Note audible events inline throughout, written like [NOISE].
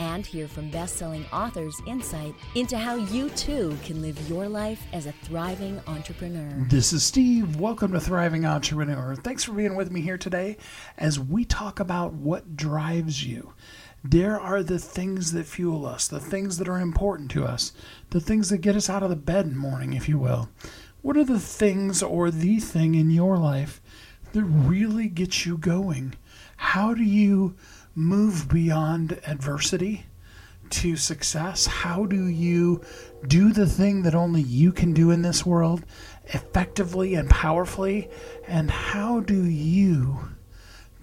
And hear from best selling authors insight into how you too can live your life as a thriving entrepreneur. This is Steve. Welcome to Thriving Entrepreneur. Thanks for being with me here today as we talk about what drives you. There are the things that fuel us, the things that are important to us, the things that get us out of the bed in the morning, if you will. What are the things or the thing in your life that really gets you going? How do you move beyond adversity to success? How do you do the thing that only you can do in this world effectively and powerfully? And how do you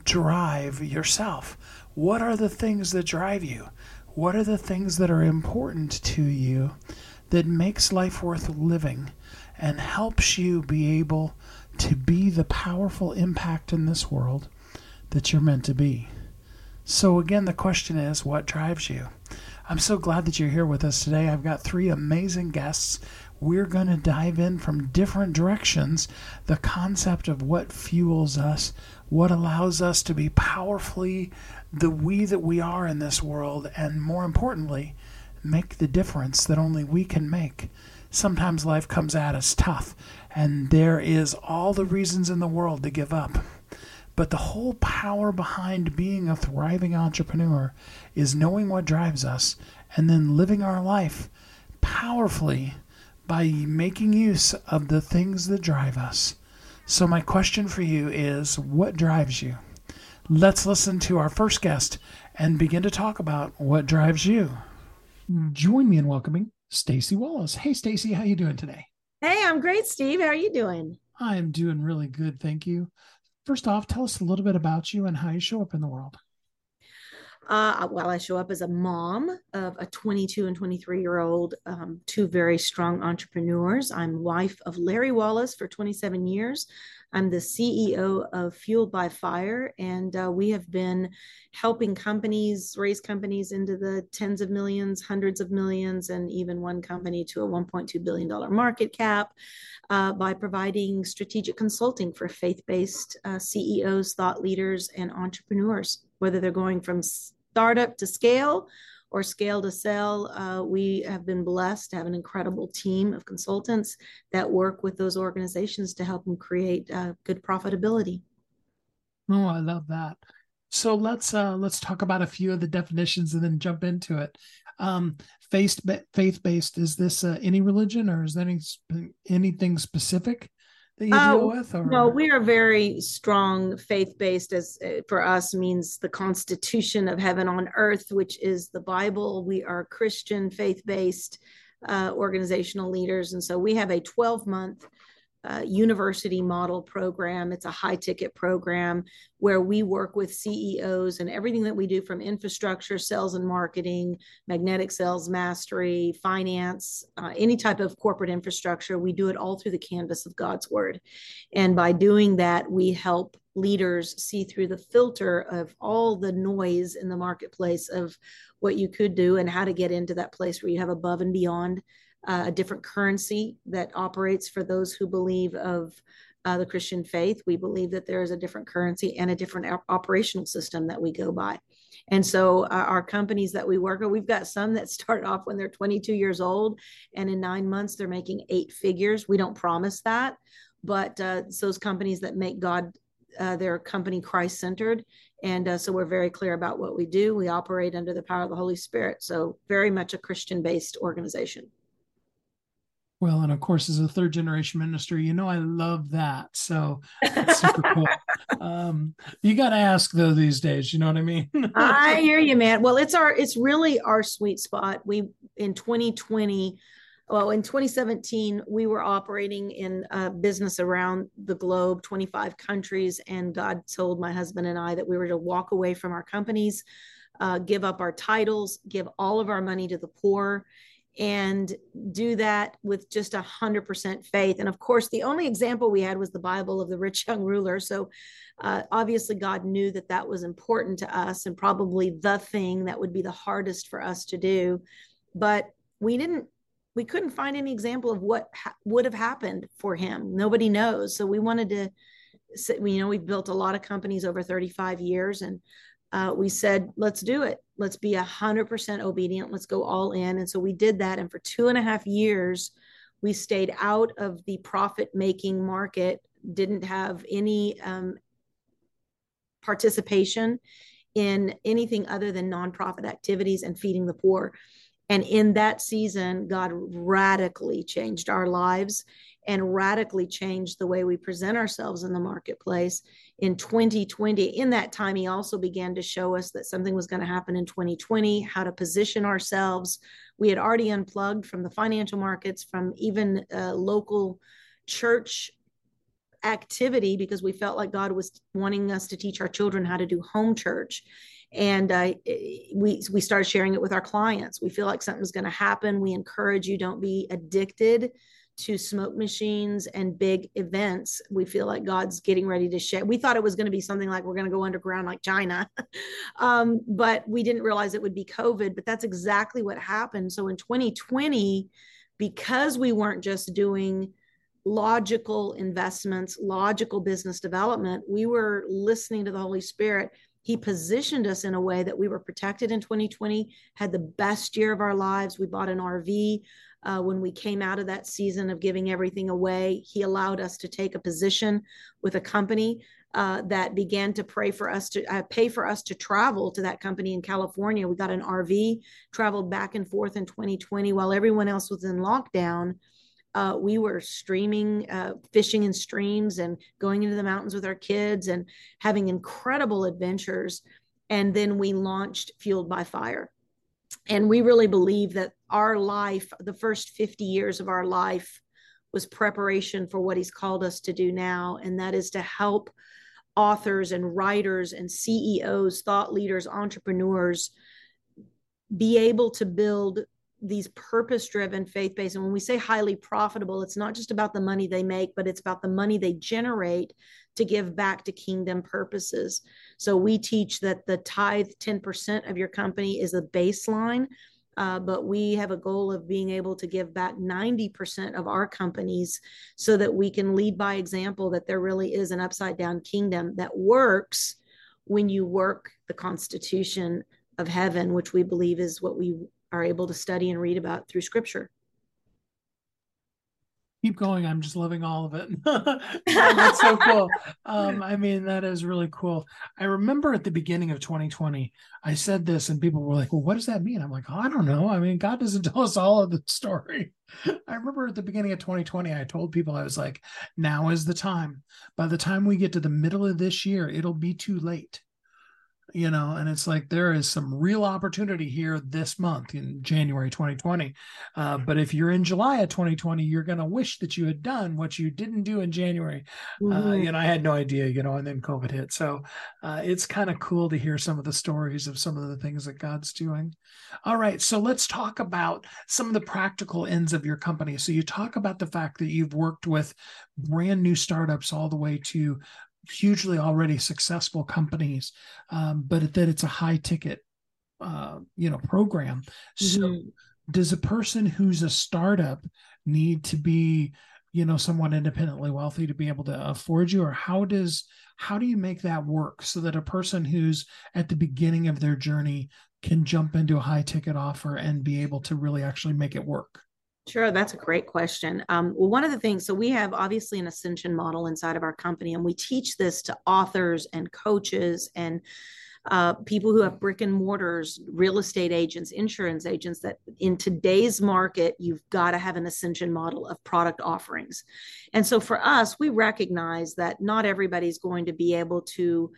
drive yourself? What are the things that drive you? What are the things that are important to you that makes life worth living and helps you be able to be the powerful impact in this world that you're meant to be? So, again, the question is what drives you? I'm so glad that you're here with us today. I've got three amazing guests. We're going to dive in from different directions the concept of what fuels us, what allows us to be powerfully the we that we are in this world, and more importantly, make the difference that only we can make. Sometimes life comes at us tough, and there is all the reasons in the world to give up. But the whole power behind being a thriving entrepreneur is knowing what drives us and then living our life powerfully by making use of the things that drive us. So, my question for you is what drives you? Let's listen to our first guest and begin to talk about what drives you. Join me in welcoming Staci Wallace. Hey Staci, how you doing today? Hey, I'm great, Steve. How are you doing? I am doing really good, thank you. First off, tell us a little bit about you and how you show up in the world. Uh, well, I show up as a mom of a 22 and 23 year old, um, two very strong entrepreneurs. I'm wife of Larry Wallace for 27 years. I'm the CEO of Fueled by Fire, and uh, we have been helping companies raise companies into the tens of millions, hundreds of millions, and even one company to a $1.2 billion market cap uh, by providing strategic consulting for faith based uh, CEOs, thought leaders, and entrepreneurs, whether they're going from startup to scale or scale to sell, uh, we have been blessed to have an incredible team of consultants that work with those organizations to help them create uh, good profitability. Oh, I love that. So let's uh, let's talk about a few of the definitions and then jump into it. Um, faith faith based is this uh, any religion or is there any anything specific? That you deal with? Or? No, we are very strong faith based. As uh, for us means the Constitution of heaven on earth, which is the Bible. We are Christian faith based uh, organizational leaders, and so we have a 12 month uh, university model program. It's a high ticket program where we work with CEOs and everything that we do from infrastructure, sales and marketing, magnetic sales mastery, finance, uh, any type of corporate infrastructure. We do it all through the canvas of God's word. And by doing that, we help leaders see through the filter of all the noise in the marketplace of what you could do and how to get into that place where you have above and beyond uh, a different currency that operates for those who believe of uh, the Christian faith. We believe that there is a different currency and a different op- operational system that we go by. And so, uh, our companies that we work with, we've got some that [LAUGHS] start off when they're 22 years old, and in nine months, they're making eight figures. We don't promise that, but uh, those companies that make God uh, their company Christ centered. And uh, so we're very clear about what we do. We operate under the power of the Holy Spirit. So, very much a Christian based organization. Well, and of course, as a third generation minister, you know I love that. So that's super cool. [LAUGHS] Um, you got to ask though these days. You know what I mean? I hear you, man. Well, it's our it's really our sweet spot. We in 2020, well, in 2017, we were operating in a business around the globe, 25 countries, and God told my husband and I that we were to walk away from our companies, uh, give up our titles, give all of our money to the poor and do that with just a hundred percent faith. And of course, the only example we had was the Bible of the rich [LAUGHS] young ruler. So uh, obviously, God knew that that was important to us and probably the thing that would be the hardest for us to do. But we didn't, we couldn't find any example of what ha- would have happened for him. Nobody knows. So we wanted to, you know, we've built a lot of companies over 35 years and uh, we said, let's do it. Let's be a hundred percent obedient. Let's go all in. And so we did that. And for two and a half years, we stayed out of the profit making market, didn't have any um, participation in anything other than nonprofit activities and feeding the poor. And in that season, God radically changed our lives and radically changed the way we present ourselves in the marketplace in 2020 in that time he also began to show us that something was going to happen in 2020 how to position ourselves. We had already unplugged from the financial markets from even uh, local church activity because we felt like god was wanting us to teach our children how to do home church and uh, we we started sharing it with our clients we feel like something's going to happen we encourage you don't be addicted to smoke machines and big events. We feel like God's getting ready to share. We thought it was going to be something like we're going to go underground like China, [LAUGHS] um, but we didn't realize it would be COVID. But that's exactly what happened. So in 2020, because we weren't just doing logical investments, logical business development, we were listening to the Holy Spirit. He positioned us in a way that we were protected in 2020, had the best year of our lives. We bought an RV uh, when we came out of that season of giving everything away, he allowed us to take a position with a company uh, that began to pray for us to uh, pay for us to travel to that company in California. We got an RV, traveled back and forth in 2020 while everyone else was in lockdown. Uh, we were streaming, uh, fishing in streams, and going into the mountains with our kids and having incredible adventures. And then we launched Fueled by Fire and we really believe that our life the first 50 years of our life was preparation for what he's called us to do now and that is to help authors and writers and CEOs thought leaders entrepreneurs be able to build these purpose driven faith based and when we say highly profitable it's not just about the money they make but it's about the money they generate to give back to kingdom purposes. So we teach that the tithe 10% of your company is a baseline uh, but we have a goal of being able to give back 90% of our companies so that we can lead by example that there really is an upside down kingdom that works when you work the constitution of heaven which we believe is what we are able to study and read about through scripture. Keep going. I'm just loving all of it. [LAUGHS] [LAUGHS] That's so cool. Um, i mean that is really cool. I remember at the beginning of 2020 i said this and people were like well what does that mean? I'm like oh, i don't know. I mean god doesn't [LAUGHS] tell us all of the story. I remember at the beginning of 2020 i told people i was like now is the time. By the time we get to the middle of this year it'll be too late you know and it's like there is some real opportunity here this month in january 2020 uh, but if you're in july of 2020 you're going to wish that you had done what you didn't do in january uh, mm-hmm. uh, you know i had no idea you know and then covid hit. So uh, it's kind of cool to hear some of the stories of some of the things that god's doing. All right so let's talk about some of the practical ends of your company. So you talk about the fact that you've worked with brand new startups all the way to hugely already successful companies, um, but that it's a high ticket, uh, you know, program. Mm-hmm. So, does a person who's a startup need to be, you know, somewhat independently wealthy to be able to afford you, or how does how do you make that work so that a person who's at the beginning of their journey can jump into a high ticket offer and be able to really actually make it work? Sure, that's a great question. Um, well, one of the things, so we have obviously an ascension model inside of our company, and we teach this to authors and coaches and uh, people who have brick and mortars, real estate agents, insurance agents, that in today's market, you've got to have an ascension model of product offerings. And so for us, we recognize that not everybody's going to be able to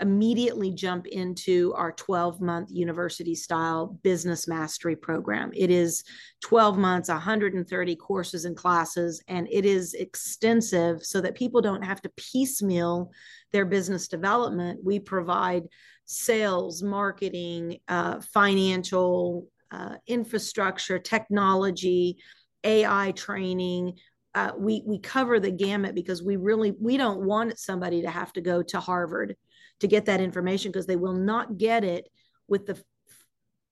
immediately jump into our 12 month university style business mastery program. It is 12 months, 130 courses and classes, and it is extensive so that people don't have to piecemeal their business development. We provide sales, marketing, uh, financial, uh, infrastructure, technology, AI training. Uh, we we cover the gamut because we really we don't want somebody to have to go to Harvard to get that information because they will not get it with the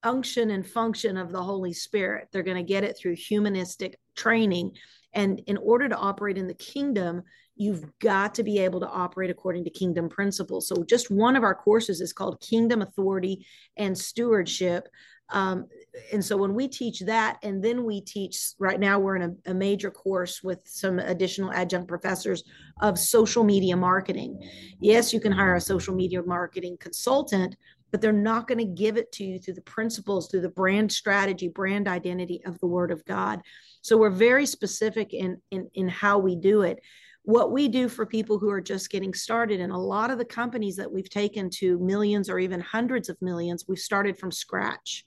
unction and function of the Holy Spirit. They're going to get it through humanistic training. And in order to operate in the kingdom, you've got to be able to operate according to kingdom principles. So, just one of our courses is called Kingdom Authority and Stewardship. Um, and so when we teach that, and then we teach right now, we're in a, a, major course with some additional adjunct professors of social media marketing. Yes, you can hire a social media marketing consultant, but they're not going to give it to you through the principles, through the brand strategy, brand identity of the Word of God. So we're very specific in, in, in how we do it. What we do for people who are just getting started, and a lot of the companies that we've taken to millions or even hundreds of millions, we've started from scratch.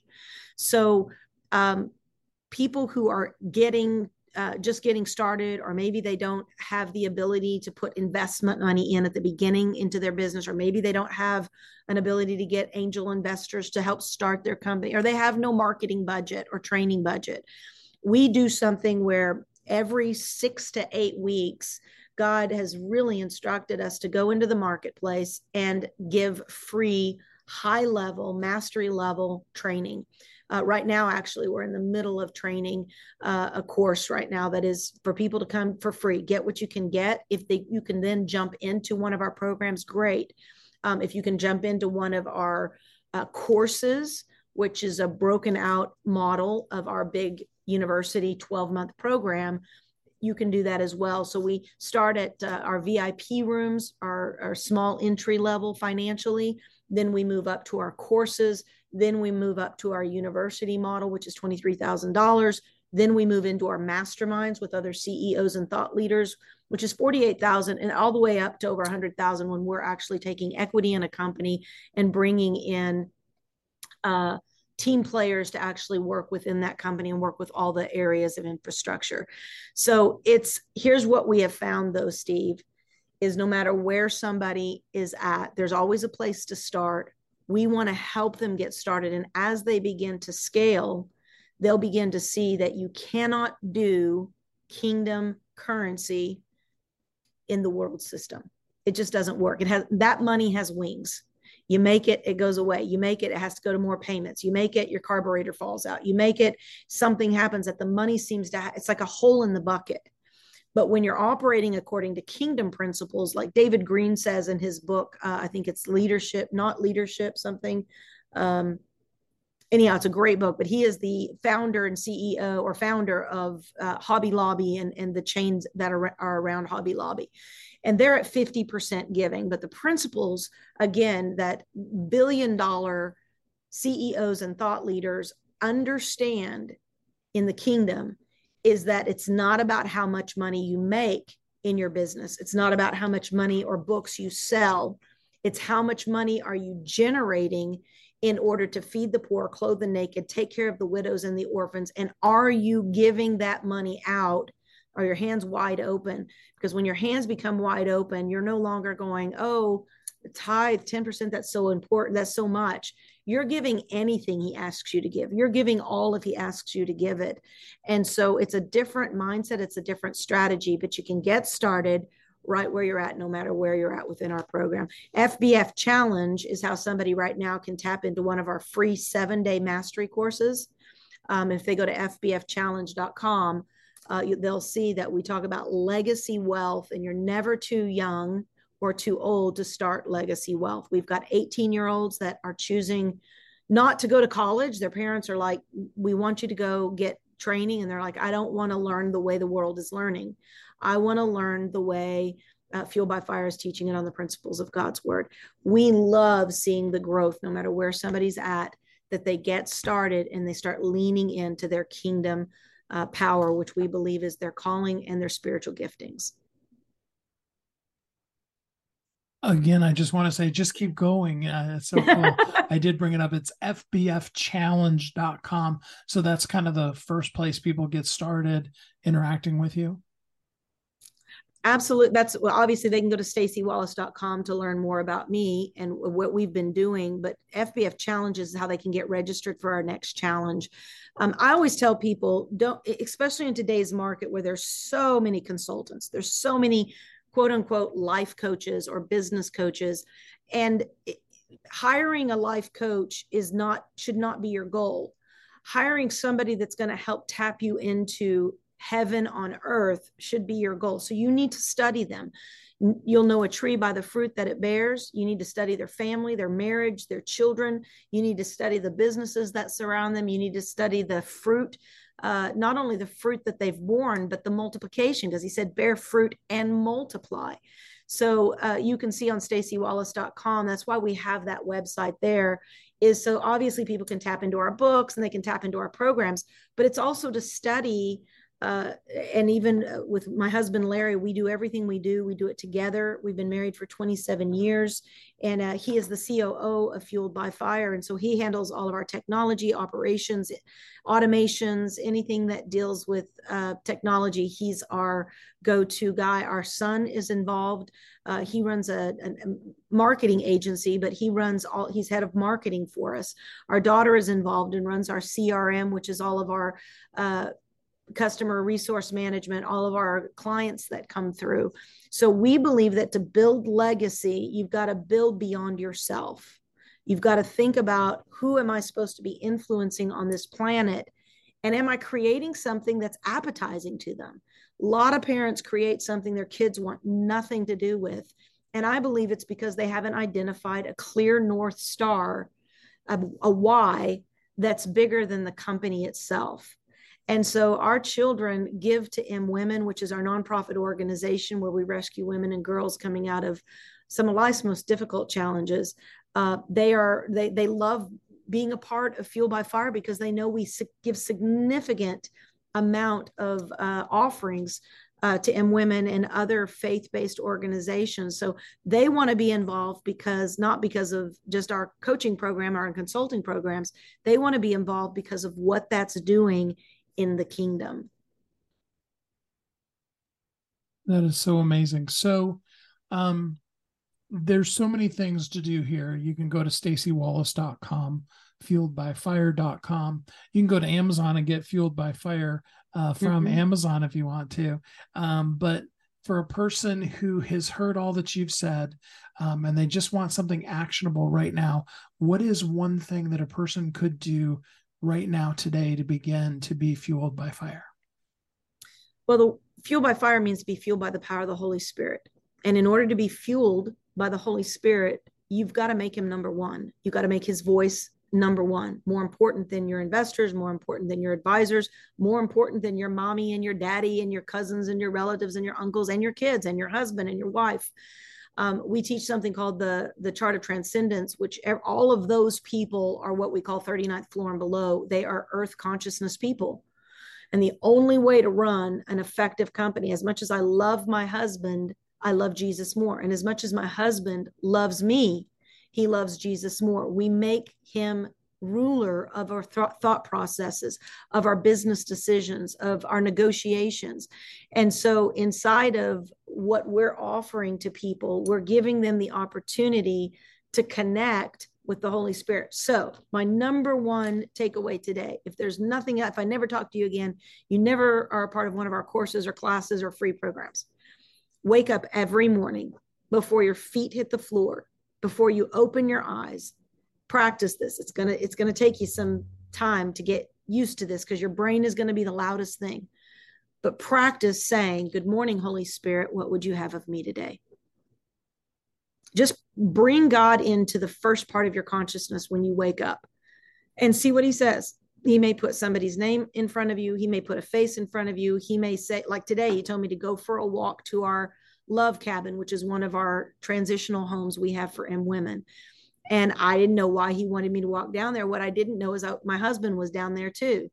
So um, people who are getting uh, just getting started, or maybe they don't have the ability to put investment money in at the beginning into their business, or maybe they don't have an ability to get angel investors to help start their company, or they have no marketing budget or training budget. We do something where every six to eight weeks, God has really instructed us to go into the marketplace and give free, high level, mastery level training. Uh, right now, actually, we're in the middle of training uh, a course right now that is for people to come for free. Get what you can get. If they, you can then jump into one of our programs, great. Um, if you can jump into one of our uh, courses, which is a broken out model of our big university 12 month program, you can do that as well. So we start at uh, our VIP rooms, our, our small entry level financially. Then we move up to our courses then we move up to our university model, which is $23,000. Then we move into our masterminds with other CEOs and thought leaders, which is 48,000 and all the way up to over 100,000 when we're actually taking equity in a company and bringing in uh, team players to actually work within that company and work with all the areas of infrastructure. So it's here's what we have found though, Steve, is no matter where somebody is at, there's always a place to start we want to help them get started. And as they begin to scale, they'll begin to see that you cannot do kingdom currency in the world system. It just doesn't work. It has that money has wings. You make it, it goes away. You make it, it has to go to more payments. You make it, your carburetor falls out. You make it, something happens that the money seems to, ha- it's like a hole in the bucket. But when you're operating according to kingdom principles, like David Green says in his book, uh, I think it's leadership, not leadership, something. Um, anyhow, it's a great book, but he is the founder and CEO or founder of uh, Hobby Lobby and, and the chains that are, are around Hobby Lobby. And they're at 50% giving. But the principles, again, that billion dollar CEOs and thought leaders understand in the kingdom is that it's not about how much money you make in your business. It's not about how much money or books you sell. It's how much money are you generating in order to feed the poor, clothe the naked, take care of the widows and the orphans? And are you giving that money out? Are your hands wide open? Because when your hands become wide open, you're no longer going, oh, tithe 10%, that's so important, that's so much you're giving anything he asks you to give. You're giving all if he asks you to give it. And so it's a different mindset, it's a different strategy, but you can get started right where you're at, no matter where you're at within our program. FBF Challenge is how somebody right now can tap into one of our free seven day mastery courses. Um, if they go to fbfchallenge.com, uh, they'll see that we talk about legacy wealth, and you're never too young or too old to start legacy wealth. We've got 18 year olds that are choosing not to go to college. Their parents are like, we want you to go get training. And they're like, I don't want to learn the way the world is learning. I want to learn the way uh, by Fire is teaching it on the principles of God's word. We love seeing the growth, no matter where somebody's at, that they get started and they start leaning into their kingdom uh, power, which we believe is their calling and their spiritual giftings again, I just want to say, just keep going. Uh, it's so cool. [LAUGHS] I did bring it up. It's fbfchallenge.com. So that's kind of the first place people get started interacting with you. Absolutely. That's well, obviously they can go to staciwallace.com to learn more about me and what we've been doing. But FBF challenges is how they can get registered for our next challenge. Um, I always tell people, don't, especially in today's market where there's so many consultants, there's so many quote unquote life coaches or business coaches, and hiring a life coach is not should not be your goal. Hiring somebody that's going to help tap you into heaven on earth should be your goal. So you need to study them. You'll know a tree by the fruit that it bears. You need to study their family, their marriage, their children. You need to study the businesses that surround them. You need to study the fruit, uh, not only the fruit that they've borne, but the multiplication, because he said, bear fruit and multiply. So uh, you can see on staciwallace.com. That's why we have that website there. Is so obviously people can tap into our books and they can tap into our programs, but it's also to study uh, and even uh, with my husband Larry, we do everything we do. We do it together. We've been married for 27 years, and uh, he is the COO of Fueled by Fire, and so he handles all of our technology, operations, automations, anything that deals with uh, technology. He's our go-to guy. Our son is involved. Uh, he runs a, a, marketing agency, but he runs all. He's head of marketing for us. Our daughter is involved and runs our CRM, which is all of our uh, customer resource management, all of our clients that come through. So we believe that to build legacy, you've got to build beyond yourself. You've got to think about who am I supposed to be influencing on this planet? And am I creating something that's appetizing to them? A lot of parents create something their kids want nothing to do with. And I believe it's because they haven't identified a clear North Star, a, a why that's bigger than the company itself. And so our children give to M Women, which is our nonprofit organization where we rescue women and girls coming out of some of life's most difficult challenges. Uh, they are they they love being a part of Fuel by Fire because they know we give significant amount of uh, offerings uh, to M Women and other faith-based organizations. So they want to be involved because not because of just our coaching program, or our consulting programs. They want to be involved because of what that's doing in the kingdom. That is so amazing. So, um, there's so many things to do here. You can go to staciwallace.com, fueledbyfire.com. You can go to Amazon and get fueled by fire uh, from mm-hmm. Amazon if you want to. Um, but for a person who has heard all that you've said um, and they just want something actionable right now, what is one thing that a person could do right now today to begin to be fueled by fire? Well, the fuel by fire means to be fueled by the power of the Holy Spirit. And in order to be fueled by the Holy Spirit, you've got to make him number one. You've got to make his voice number one, more important than your investors, more important than your advisors, more important than your mommy and your daddy and your cousins and your relatives and your uncles and your kids and your husband and your wife um, we teach something called the the chart of transcendence which all of those people are what we call 39th floor and below. They are earth consciousness people. And the only way to run an effective company as much as i love my husband i love jesus more. And as much as my husband loves me he loves jesus more. We make him ruler of our th- thought processes, of our business decisions, of our negotiations. And so, inside of what we're offering to people, we're giving them the opportunity to connect with the Holy Spirit. So, my number one takeaway today if there's nothing, if I never talk to you again, you never are a part of one of our courses or classes or free programs. Wake up every morning before your feet hit the floor, before you open your eyes, practice this. It's going to it's to take you some time to get used to this because your brain is going to be the loudest thing. But practice saying good morning holy spirit. What would you have of me today? Just bring god into the first part of your consciousness when you wake up and see what he says. He may put somebody's name in front of you. He may put a face in front of you. He may say like today he told me to go for a walk to our love cabin which is one of our transitional homes we have for m women and I didn't know why he wanted me to walk down there. What I didn't know is I, my husband was down there too,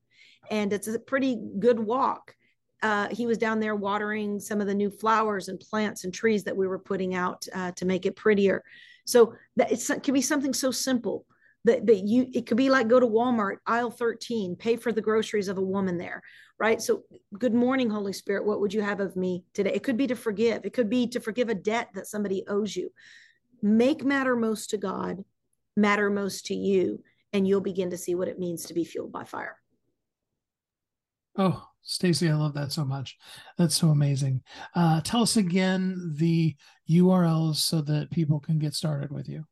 and it's a pretty good walk. Uh, he was down there watering some of the new flowers and plants and trees that we were putting out uh, to make it prettier. So that it can be something so simple. that, that you it could be like go to walmart aisle 13 pay for the groceries of a woman there right so good morning holy spirit what would you have of me today it could be to forgive it could be to forgive a debt that somebody owes you make matter most to god matter most to you and you'll begin to see what it means to be fueled by fire oh Staci, I love that so much. That's so amazing. Uh, tell us again the URLs so that people can get started with you.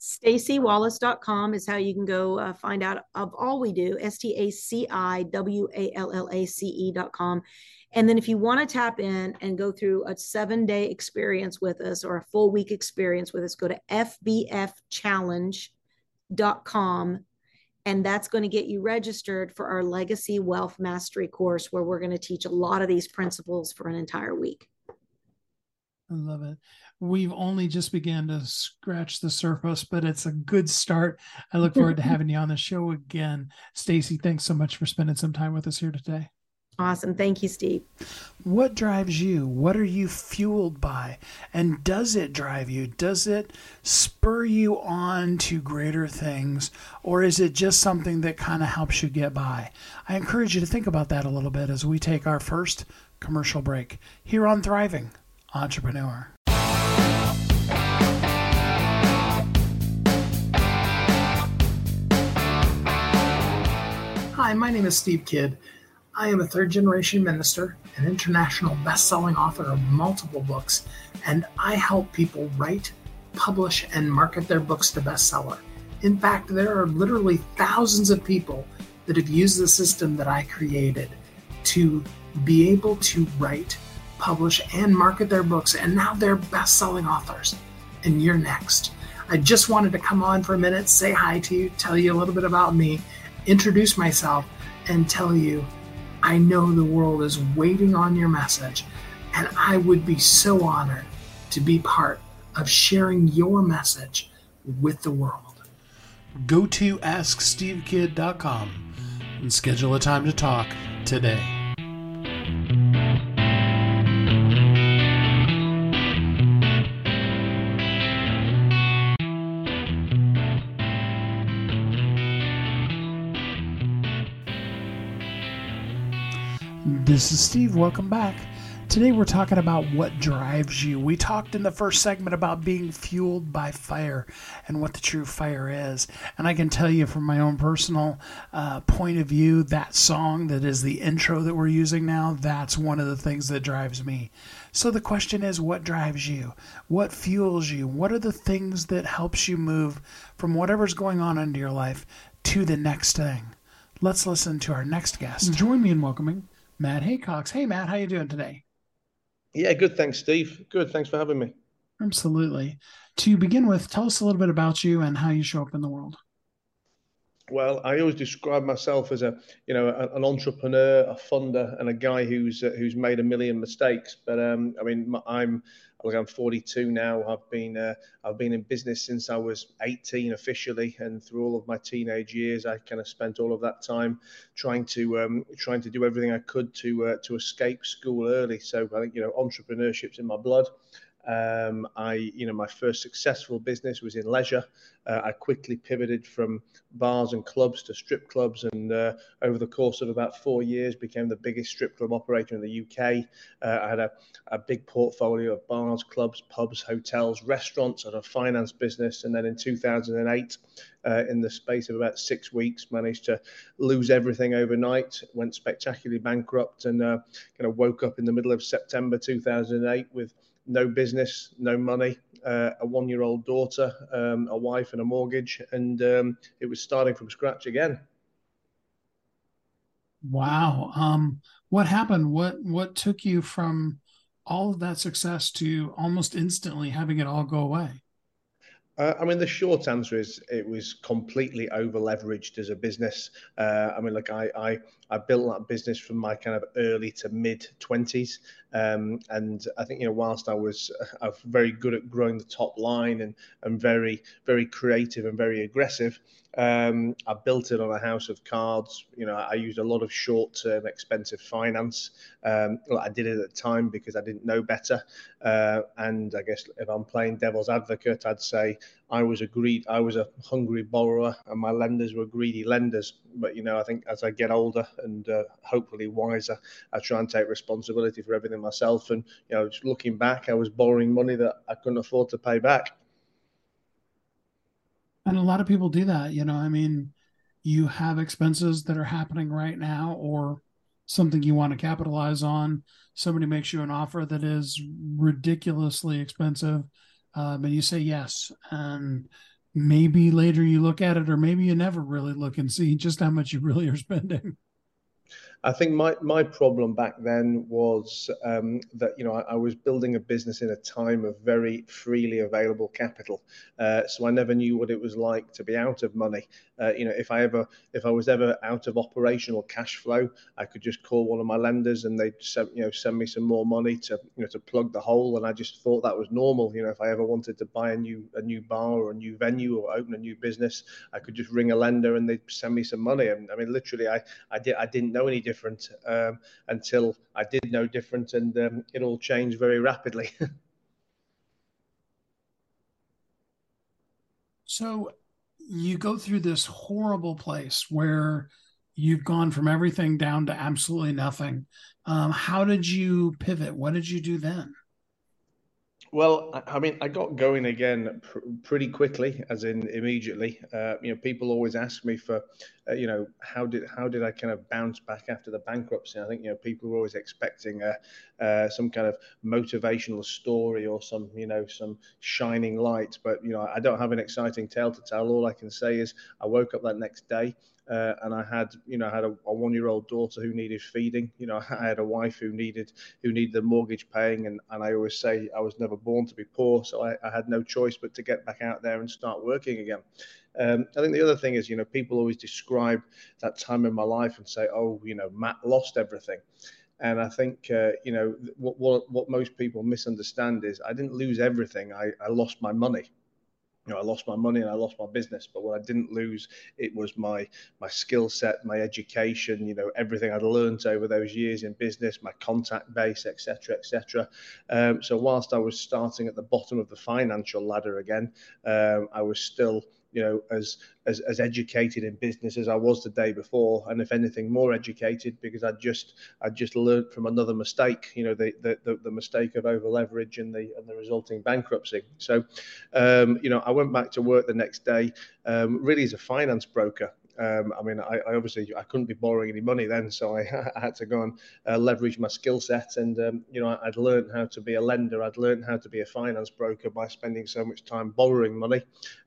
StaciWallace.com is how you can go uh, find out of all we do. S T A C I W A L L A C E.com. And then if you want to tap in and go through a seven day experience with us or a full week experience with us, go to FBFchallenge.com and that's going to get you registered for our legacy wealth mastery course where we're going to teach a lot of these principles for an entire week i love it we've only just began to scratch the surface but it's a good start i look forward to [LAUGHS] having you on the show again staci thanks so much for spending some time with us here today Awesome. Thank you, Steve. What drives you? What are you fueled by? And does it drive you? Does it spur you on to greater things? Or is it just something that kind of helps you get by? I encourage you to think about that a little bit as we take our first commercial break here on Thriving Entrepreneur. Hi, my name is Steve Kidd. I am a third generation minister, an international best selling author of multiple books, and I help people write, publish, and market their books to bestseller. In fact, there are literally thousands of people that have used the system that I created to be able to write, publish, and market their books, and now they're best selling authors. And you're next. I just wanted to come on for a minute, say hi to you, tell you a little bit about me, introduce myself, and tell you I know the world is waiting on your message, and I would be so honored to be part of sharing your message with the world. Go to AskSteveKidd.com and schedule a time to talk today. This is Steve. Welcome back. Today we're talking about what drives you. We talked in the first segment about being fueled by fire and what the true fire is. And I can tell you from my own personal uh, point of view, that song that is the intro that we're using now, that's one of the things that drives me. So the question is, what drives you? What fuels you? What are the things that helps you move from whatever's going on in your life to the next thing? Let's listen to our next guest. Join me in welcoming Matt Haycox. Hey, Matt, how you doing today? Yeah, good. Thanks, Steve. Good. Thanks for having me. Absolutely. To begin with, tell us a little bit about you and how you show up in the world. Well, I always describe myself as a, you know, an entrepreneur, a funder, and a guy who's uh, who's made a million mistakes. But um, I mean, I'm Look, I'm 42 now. I've been uh, I've been in business since I was 18 officially, and through all of my teenage years, I kind of spent all of that time trying to um, trying to do everything I could to uh, to escape school early. So I think you know entrepreneurship's in my blood. Um, I, you know, my first successful business was in leisure. Uh, I quickly pivoted from bars and clubs to strip clubs, and uh, over the course of about four years, became the biggest strip club operator in the UK. Uh, I had a, a big portfolio of bars, clubs, pubs, hotels, restaurants, and a finance business. And then in 2008, uh, in the space of about six weeks, managed to lose everything overnight, went spectacularly bankrupt, and uh, kind of woke up in the middle of September 2008 with no business, no money, uh, a one year old daughter, um, a wife, and a mortgage. And um, it was starting from scratch again. Wow. Um, what happened? What what took you from all of that success to almost instantly having it all go away? Uh, I mean, the short answer is it was completely over leveraged as a business. Uh, I mean, like I, I, I built that business from my kind of early to mid twenties, um, and I think you know, whilst I was uh, very good at growing the top line and and very very creative and very aggressive, um, I built it on a house of cards. You know, I used a lot of short-term, expensive finance. Um, I did it at the time because I didn't know better. Uh, and I guess if I'm playing devil's advocate, I'd say I was a greed, I was a hungry borrower, and my lenders were greedy lenders. But you know, I think as I get older and uh, hopefully wiser, I try and take responsibility for everything myself. And you know, just looking back, I was borrowing money that I couldn't afford to pay back. And a lot of people do that. You know, I mean, you have expenses that are happening right now, or something you want to capitalize on. Somebody makes you an offer that is ridiculously expensive um, and you say yes, and maybe later you look at it, or maybe you never really look and see just how much you really are spending. I think my, my problem back then was um, that you know I, I, was building a business in a time of very freely available capital, uh, so I never knew what it was like to be out of money. Uh, you know, if I ever if I was ever out of operational cash flow, I could just call one of my lenders and they'd send, you know send me some more money to you know to plug the hole, and I just thought that was normal. You know, if I ever wanted to buy a new a new bar or a new venue or open a new business, I could just ring a lender and they'd send me some money. And I mean, literally, I I did I didn't know any different um, until I did know different, and um, it all changed very rapidly. [LAUGHS] so you go through this horrible place where you've gone from everything down to absolutely nothing. Um, how did you pivot? What did you do then? Well, I mean, I got going again pr- pretty quickly, as in immediately. Uh, you know, people always ask me for, uh, you know, how did how did I kind of bounce back after the bankruptcy? I think you know people were always expecting a, uh, some kind of motivational story or some you know some shining light, but you know I don't have an exciting tale to tell. All I can say is I woke up that next day uh, and I had, you know, I had a, a one-year-old daughter who needed feeding. You know, [LAUGHS] I had a wife who needed who needed the mortgage paying, and, and I always say I was never born to be poor, so I, I had no choice but to get back out there and start working again. Um, I think the other thing is, you know, people always describe that time in my life and say, oh, you know, Matt lost everything. And I think, uh, you know, what, what, what most people misunderstand is I didn't lose everything. I, I lost my money know, I lost my money and I lost my business, but what I didn't lose, it was my my skill set, my education, you know, everything I'd learned over those years in business, my contact base, etc., etc. Um, so whilst I was starting at the bottom of the financial ladder again, um, I was still you know, as, as as educated in business as I was the day before, and if anything, more educated because I just I just learned from another mistake, you know, the the, the, the mistake of over leverage and the and the resulting bankruptcy. So, um, you know, I went back to work the next day, um, really as a finance broker, um, I mean, I, I, obviously I couldn't be borrowing any money then, so I, [LAUGHS] I had to go and uh, leverage my skill set. And um, you know, I'd learned how to be a lender. I'd learned how to be a finance broker by spending so much time borrowing money.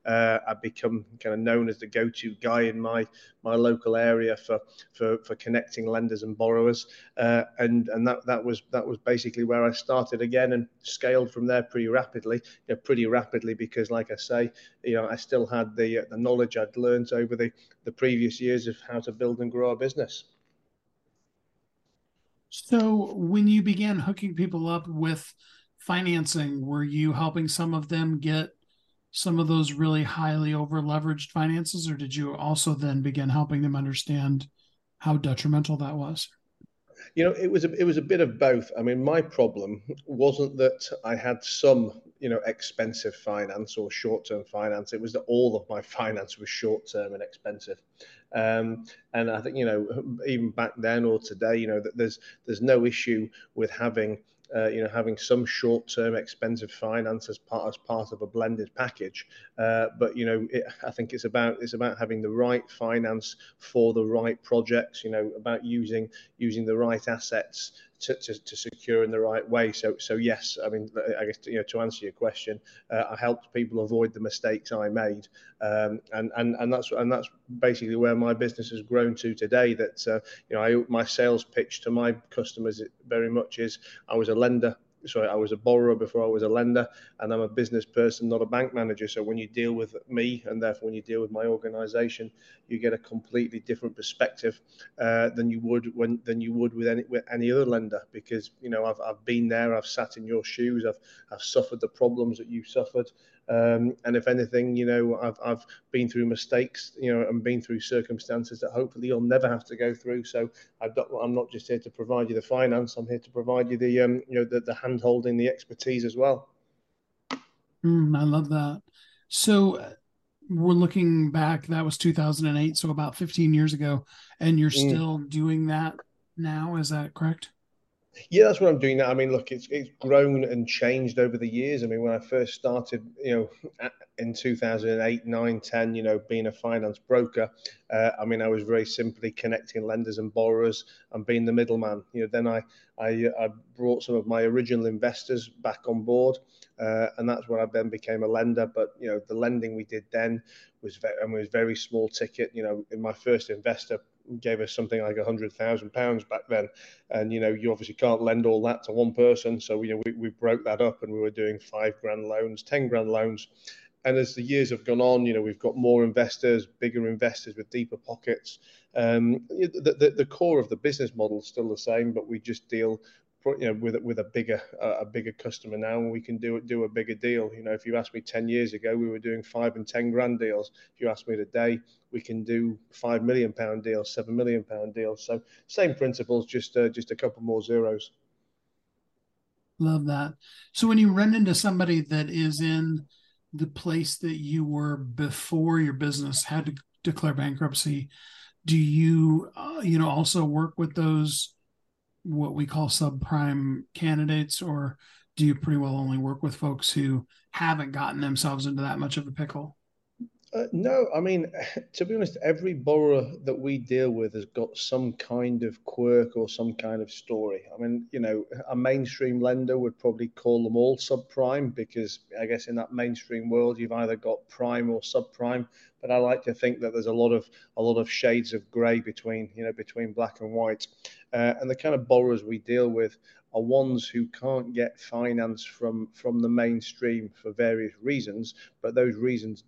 Uh, I'd become kind of known as the go-to guy in my my local area for for, for connecting lenders and borrowers. Uh, and and that that was that was basically where I started again and scaled from there pretty rapidly. You know, pretty rapidly because, like I say, you know, I still had the the knowledge I'd learned over the the previous years of how to build and grow a business. So, when you began hooking people up with financing, were you helping some of them get some of those really highly over leveraged finances, or did you also then begin helping them understand how detrimental that was? You know, it was a, it was a bit of both. I mean, my problem wasn't that I had some you know expensive finance or short term finance. It was that all of my [LAUGHS] finance was short term and expensive. Um, and I think you know even back then or today, you know that there's there's no issue with having uh, you know, having some short-term expensive finance as part as part of a blended package. Uh, but you know, it, I think it's about it's about having the right finance for the right projects. You know, about using using the right assets to, to, to secure in the right way. So so yes, I mean, I guess you know to answer your question, uh, I helped people avoid the mistakes I made, um, and and and that's and that's basically where my business has grown to today. That uh, you know, I, my sales pitch to my customers very much is I was a lender sorry, I was a borrower before I was a lender, and I'm a business person, not a bank manager. So when you deal with me, and therefore when you deal with my organisation, you get a completely different perspective uh, than you would when than you would with any with any other lender, because you know I've I've been there, I've sat in your shoes, I've I've suffered the problems that you suffered, um, and if anything, you know, I've, I've been through mistakes, you know, and been through circumstances that hopefully you'll never have to go through. So i am not just here to provide you the finance; I'm here to provide you the, um, you know, the, the hand holding, the expertise as well. Mm, I love that. So uh, we're looking back. That was 2008, so about 15 years ago, and you're mm. still doing that now. Is that correct? Yeah, that's what I'm doing now. I mean, look, it's it's grown and changed over the years. I mean, when I first started, you know, [LAUGHS] in 2008, 9, 10, you know, being a finance broker, uh, I mean, I was very simply connecting lenders and borrowers and being the middleman. You know, then I I, I brought some of my original investors back on board, uh, and that's when I then became a lender. But you know, the lending we did then was very, and was very small ticket. You know, in my first investor gave us something like a hundred thousand pounds back then, and you know you obviously can't lend all that to one person. So you know we, we broke that up and we were doing five grand loans, ten grand loans, and as the years have gone on, you know we've got more investors, bigger investors with deeper pockets. Um, the, the, the core of the business model is still the same, but we just deal you know with with a bigger uh, a bigger customer now and we can do do a bigger deal. You know if you asked me 10 years ago we were doing 5 and 10 grand deals. If you ask me today we can do 5 million pound deals 7 million pound deals. So same principles just uh, just a couple more zeros. Love that. So when you run into somebody that is in the place that you were before your business had to declare bankruptcy do you uh, you know also work with those what we call subprime candidates, or do you pretty well only work with folks who haven't gotten themselves into that much of a pickle? Uh, no, I mean, [LAUGHS] to be honest, every borrower that we deal with has got some kind of quirk or some kind of story. I mean, you know, a mainstream lender would probably call them all subprime because I guess in that mainstream world, you've either got prime or subprime. But I like to think that there's a lot of a lot of shades of grey between you know between black and white, uh, and the kind of borrowers we deal with are ones who can't get finance from from the mainstream for various reasons, but those reasons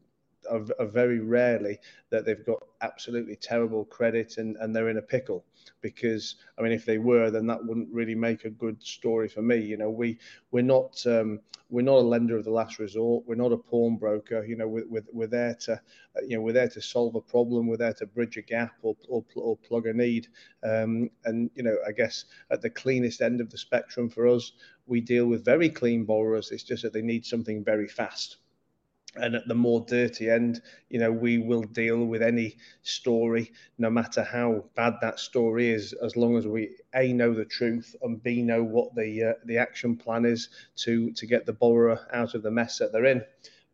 are, are very rarely that they've got absolutely terrible credit and, and they're in a pickle. Because I mean if they were then that wouldn't really make a good story for me. You know we we're not um, we're not a lender of the last resort. We're not a pawnbroker. You know we're, we're, we're there to you know we're there to solve a problem. We're there to bridge a gap or, or, or plug a need. Um, and you know I guess at the cleanest end of the spectrum for us we deal with very clean borrowers. It's just that they need something very fast and at the more dirty end, you know, we will deal with any story, no matter how bad that story is, as long as we a know the truth and b know what the uh, the action plan is to to get the borrower out of the mess that they're in.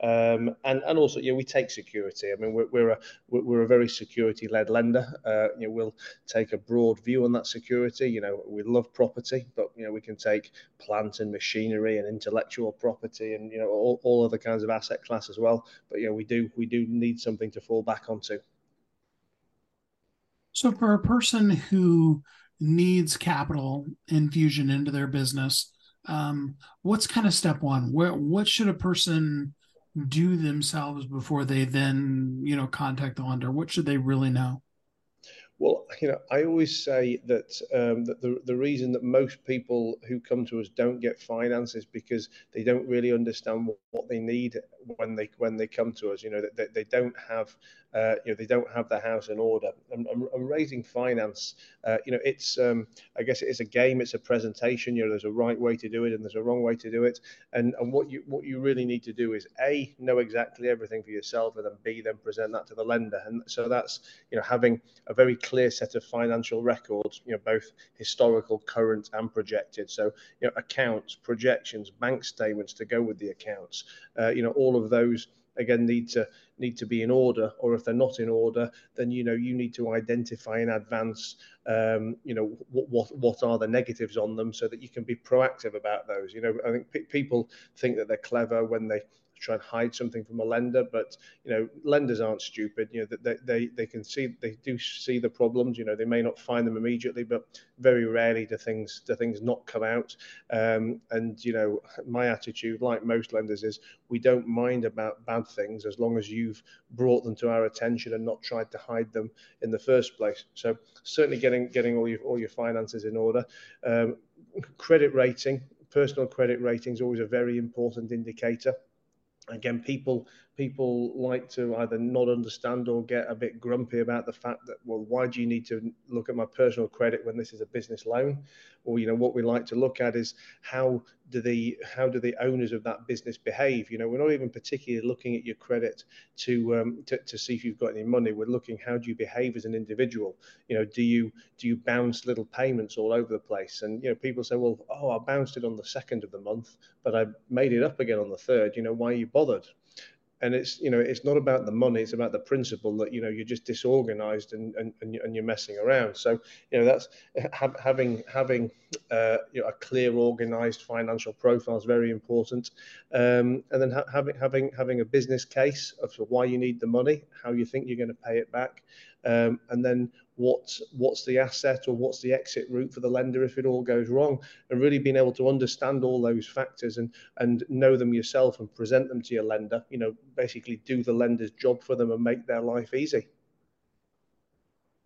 Um, and and also, you know, we take security. I mean, we're we're a we're a very security-led lender. Uh, you know, we'll take a broad view on that security. You know, we love property, but you know, we can take plant and machinery and intellectual property, and you know, all, all other kinds of asset class as well. But you know, we do we do need something to fall back onto. So, for a person who needs capital infusion into their business, um, what's kind of step one? Where what should a person do themselves before they then you know contact the lender what should they really know well, you know, I always say that um, that the the reason that most people who come to us don't get finance is because they don't really understand what, what they need when they when they come to us. You know, that they, they, don't have uh, you know they don't have the house in order. And, and raising finance, uh, you know, it's um, I guess it's a game, it's a presentation. You know, there's a right way to do it and there's a wrong way to do it. And and what you what you really need to do is a know exactly everything for yourself, and then b then present that to the lender. And so that's you know having a very clear set of financial records, you know, both historical, current, and projected. So, you know, accounts, projections, bank statements to go with the accounts. Uh, you know, all of those again need to need to be in order or if they're not in order then you know you need to identify in advance um, you know what, what what are the negatives on them so that you can be proactive about those. You know i think p- people think that they're clever when they try and hide something from a lender. But you know, lenders aren't stupid. You know, they they they can see they do see the problems. You know, they may not find them immediately, but very rarely do things do things not come out. Um, and you know, my attitude, like most lenders, is we don't mind about bad things as long as you've brought them to our attention and not tried to hide them in the first place. So certainly getting getting all your all your finances in order. Um, credit rating personal credit rating is always a very important indicator again people people like to either not understand or get a bit grumpy about the fact that, well, why do you need to look at my personal credit when this is a business loan? Or, you know, what we like to look at is how do the how do the owners of that business behave? You know, we're not even particularly looking at your credit to um, to, to see if you've got any money. We're looking how do you behave as an individual? You know, do you do you bounce little payments all over the place? And you know, people say, well, oh, I bounced it on the second of the month, but I made it up again on the third. You know, why are you bothered? And it's you know it's not about the money it's about the principle that you know you're just disorganized and and, and you're messing around. So you know that's having having uh, you know, a clear organized financial profile is very important. Um, and then ha- having having having a business case of why you need the money how you think you're going to pay it back um, and then what what's the asset or what's the exit route for the lender if it all goes wrong and really being able to understand all those factors and and know them yourself and present them to your lender you know basically do the lender's job for them and make their life easy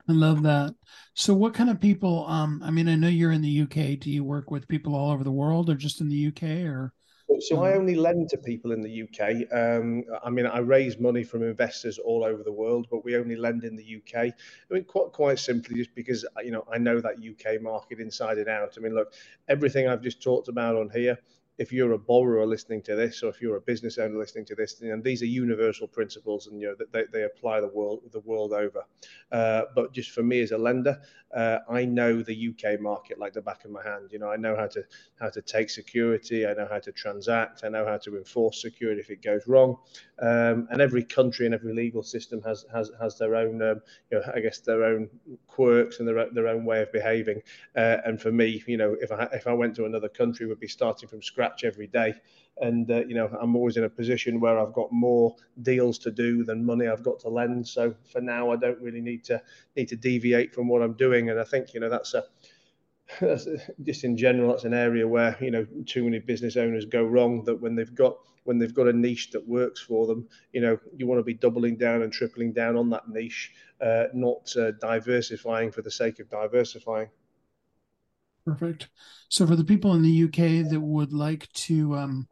I love that. So, what kind of people? Um, I mean, I know you're in the UK. Do you work with people all over the world, or just in the UK, or so I mm. only lend to people in the UK. Um, I mean, I raise money from investors all over the world, but we only lend in the UK. I mean, quite quite simply, just because you know I know that UK market inside and out. I mean, look, everything I've just talked about on here if you're a borrower listening to this, or if you're a business owner listening to this, and these are universal principles, and you know they, they apply the world the world over. Uh, but just for me as a lender, uh, I know the UK market like the back of my hand. You know, I know how to how to take security, I know how to transact, I know how to enforce security if it goes wrong. Um, and every country and every legal system has has has their own, um, you know, I guess their own quirks and their their own way of behaving. Uh, and for me, you know, if I if I went to another country, would be starting from scratch every day. And uh, you know, I'm always in a position where I've got more deals to do than money I've got to lend. So for now, I don't really need to need to deviate from what I'm doing. And I think you know that's a that's just in general that's an area where you know too many business owners go wrong that when they've got when they've got a niche that works for them you know you want to be doubling down and tripling down on that niche uh, not uh, diversifying for the sake of diversifying perfect. So for the people in the uk that would like to um,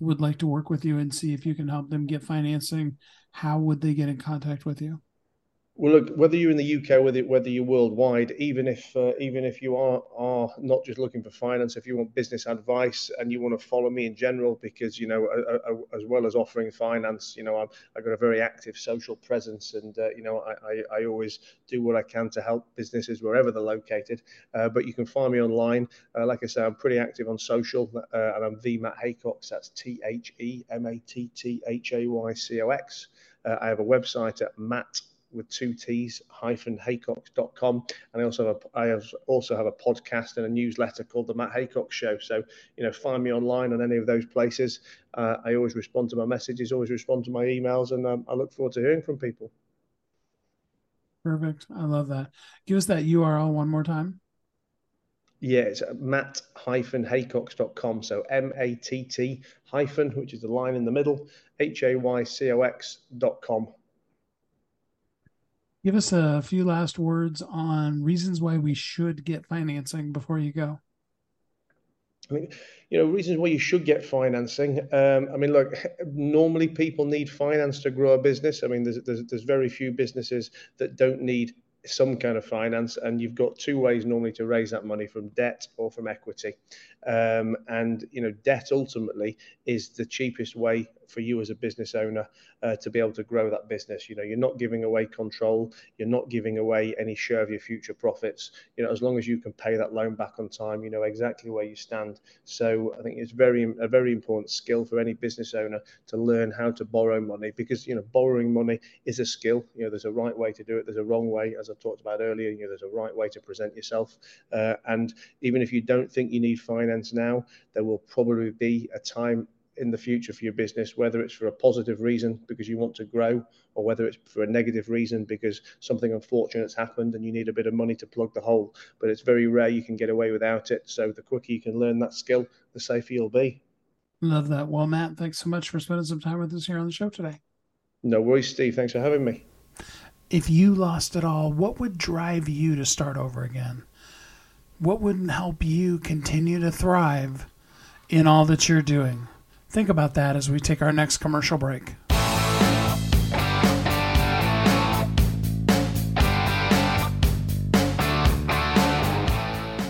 would like to work with you and see if you can help them get financing how would they get in contact with you well, look, whether you're in the UK, whether whether you're worldwide, even if uh, even if you are are not just looking for finance, if you want business advice and you want to follow me in general, because you know, as well as offering finance, you know, i have got a very active social presence, and uh, you know, I, I, I always do what I can to help businesses wherever they're located. Uh, but you can find me online. Uh, like I say, I'm pretty active on social, and I'm the Matt Haycox. That's T H E M A T T H A Y C O X. I have a website at Matt with two T's hyphen haycox.com. And I also have a, I have also have a podcast and a newsletter called the Matt Haycox Show. So, you know, find me online on any of those places. Uh, I always respond to my messages, always respond to my emails, and um, I look forward to hearing from people. Perfect. I love that. Give us that URL one more time. Yeah, it's matt hyphen haycox.com. So M-A-T-T hyphen, which is the line in the middle, H-A-Y-C-O-X.com. Give us a few last words on reasons why we should get financing before you go. I mean, you know, reasons why you should get financing. Um, I mean, look, [LAUGHS] normally people need finance to grow a business. I mean, there's, there's, there's very few businesses that don't need some kind of finance, and you've got two ways normally to raise that money from debt or from equity. Um, and you know, debt ultimately is the cheapest way for you as a business owner uh, to be able to grow that business. You know, you're not giving away control, you're not giving away any share of your future profits. You know, as long as you can pay that loan back on time, you know exactly where you stand. So I think it's very a very important skill for any business owner to learn how to borrow money because you know borrowing money is a skill. You know, there's a right way to do it, there's a wrong way, as I talked about earlier. You know, there's a right way to present yourself, uh, and even if you don't think you need finance now, there will probably be a time in the future for your business, whether it's for a positive reason because you want to grow, or whether it's for a negative reason because something unfortunate's happened and you need a bit of money to plug the hole. But it's very rare you can get away without it. So the quicker you can learn that skill, the safer you'll be. Love that. Well, Matt, thanks so much for spending some time with us here on the show today. No worries, Steve. Thanks for having me. If you lost it all, what would drive you to start over again? What would help you continue to thrive in all that you're doing? Think about that as we take our next commercial break.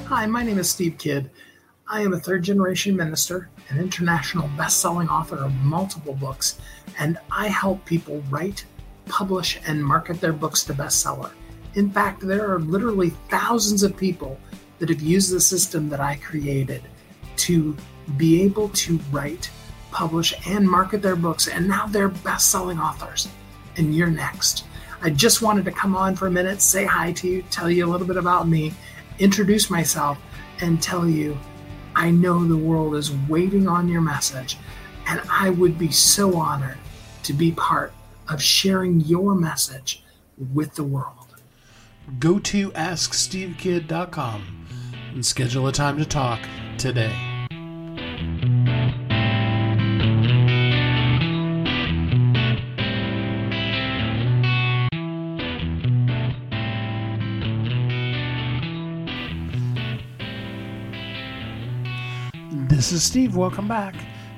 Hi, my name is Steve Kidd. I am a third generation minister, an international best selling author of multiple books, and I help people write, publish, and market their books to bestseller. In fact, there are literally thousands of people that have used the system that I created to be able to write, publish, and market their books, and now they're best selling authors. And you're next. I just wanted to come on for a minute, say hi to you, tell you a little bit about me, introduce myself, and tell you I know the world is waiting on your message, and I would be so honored to be part of sharing your message with the world. Go to AskSteveKidd.com and schedule a time to talk today. This is Steve. Welcome back.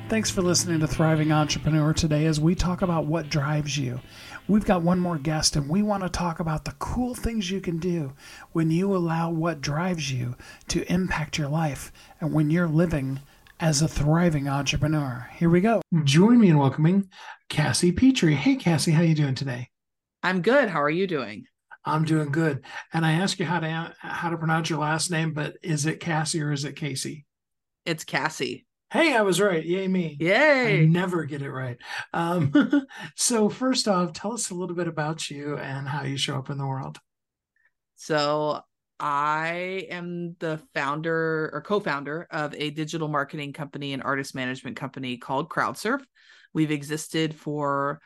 Thanks for listening to Thriving Entrepreneur today as we talk about what drives you. We've got one more guest, and we want to talk about the cool things you can do when you allow what drives you to impact your life and when you're living as a thriving entrepreneur. Here we go. Join me in welcoming Cassie Petrey. Hey, Cassie, how you doing today? I'm good. How are you doing? I'm doing good. And I ask you how to how to pronounce your last name, but is it Cassie or is it Casey? It's Cassie. Hey, I was right. Yay, me. Yay. I never get it right. Um, [LAUGHS] so, first off, tell us a little bit about you and how you show up in the world. So, I am the founder or co founder of a digital marketing company and artist management company called Crowdsurf. We've existed for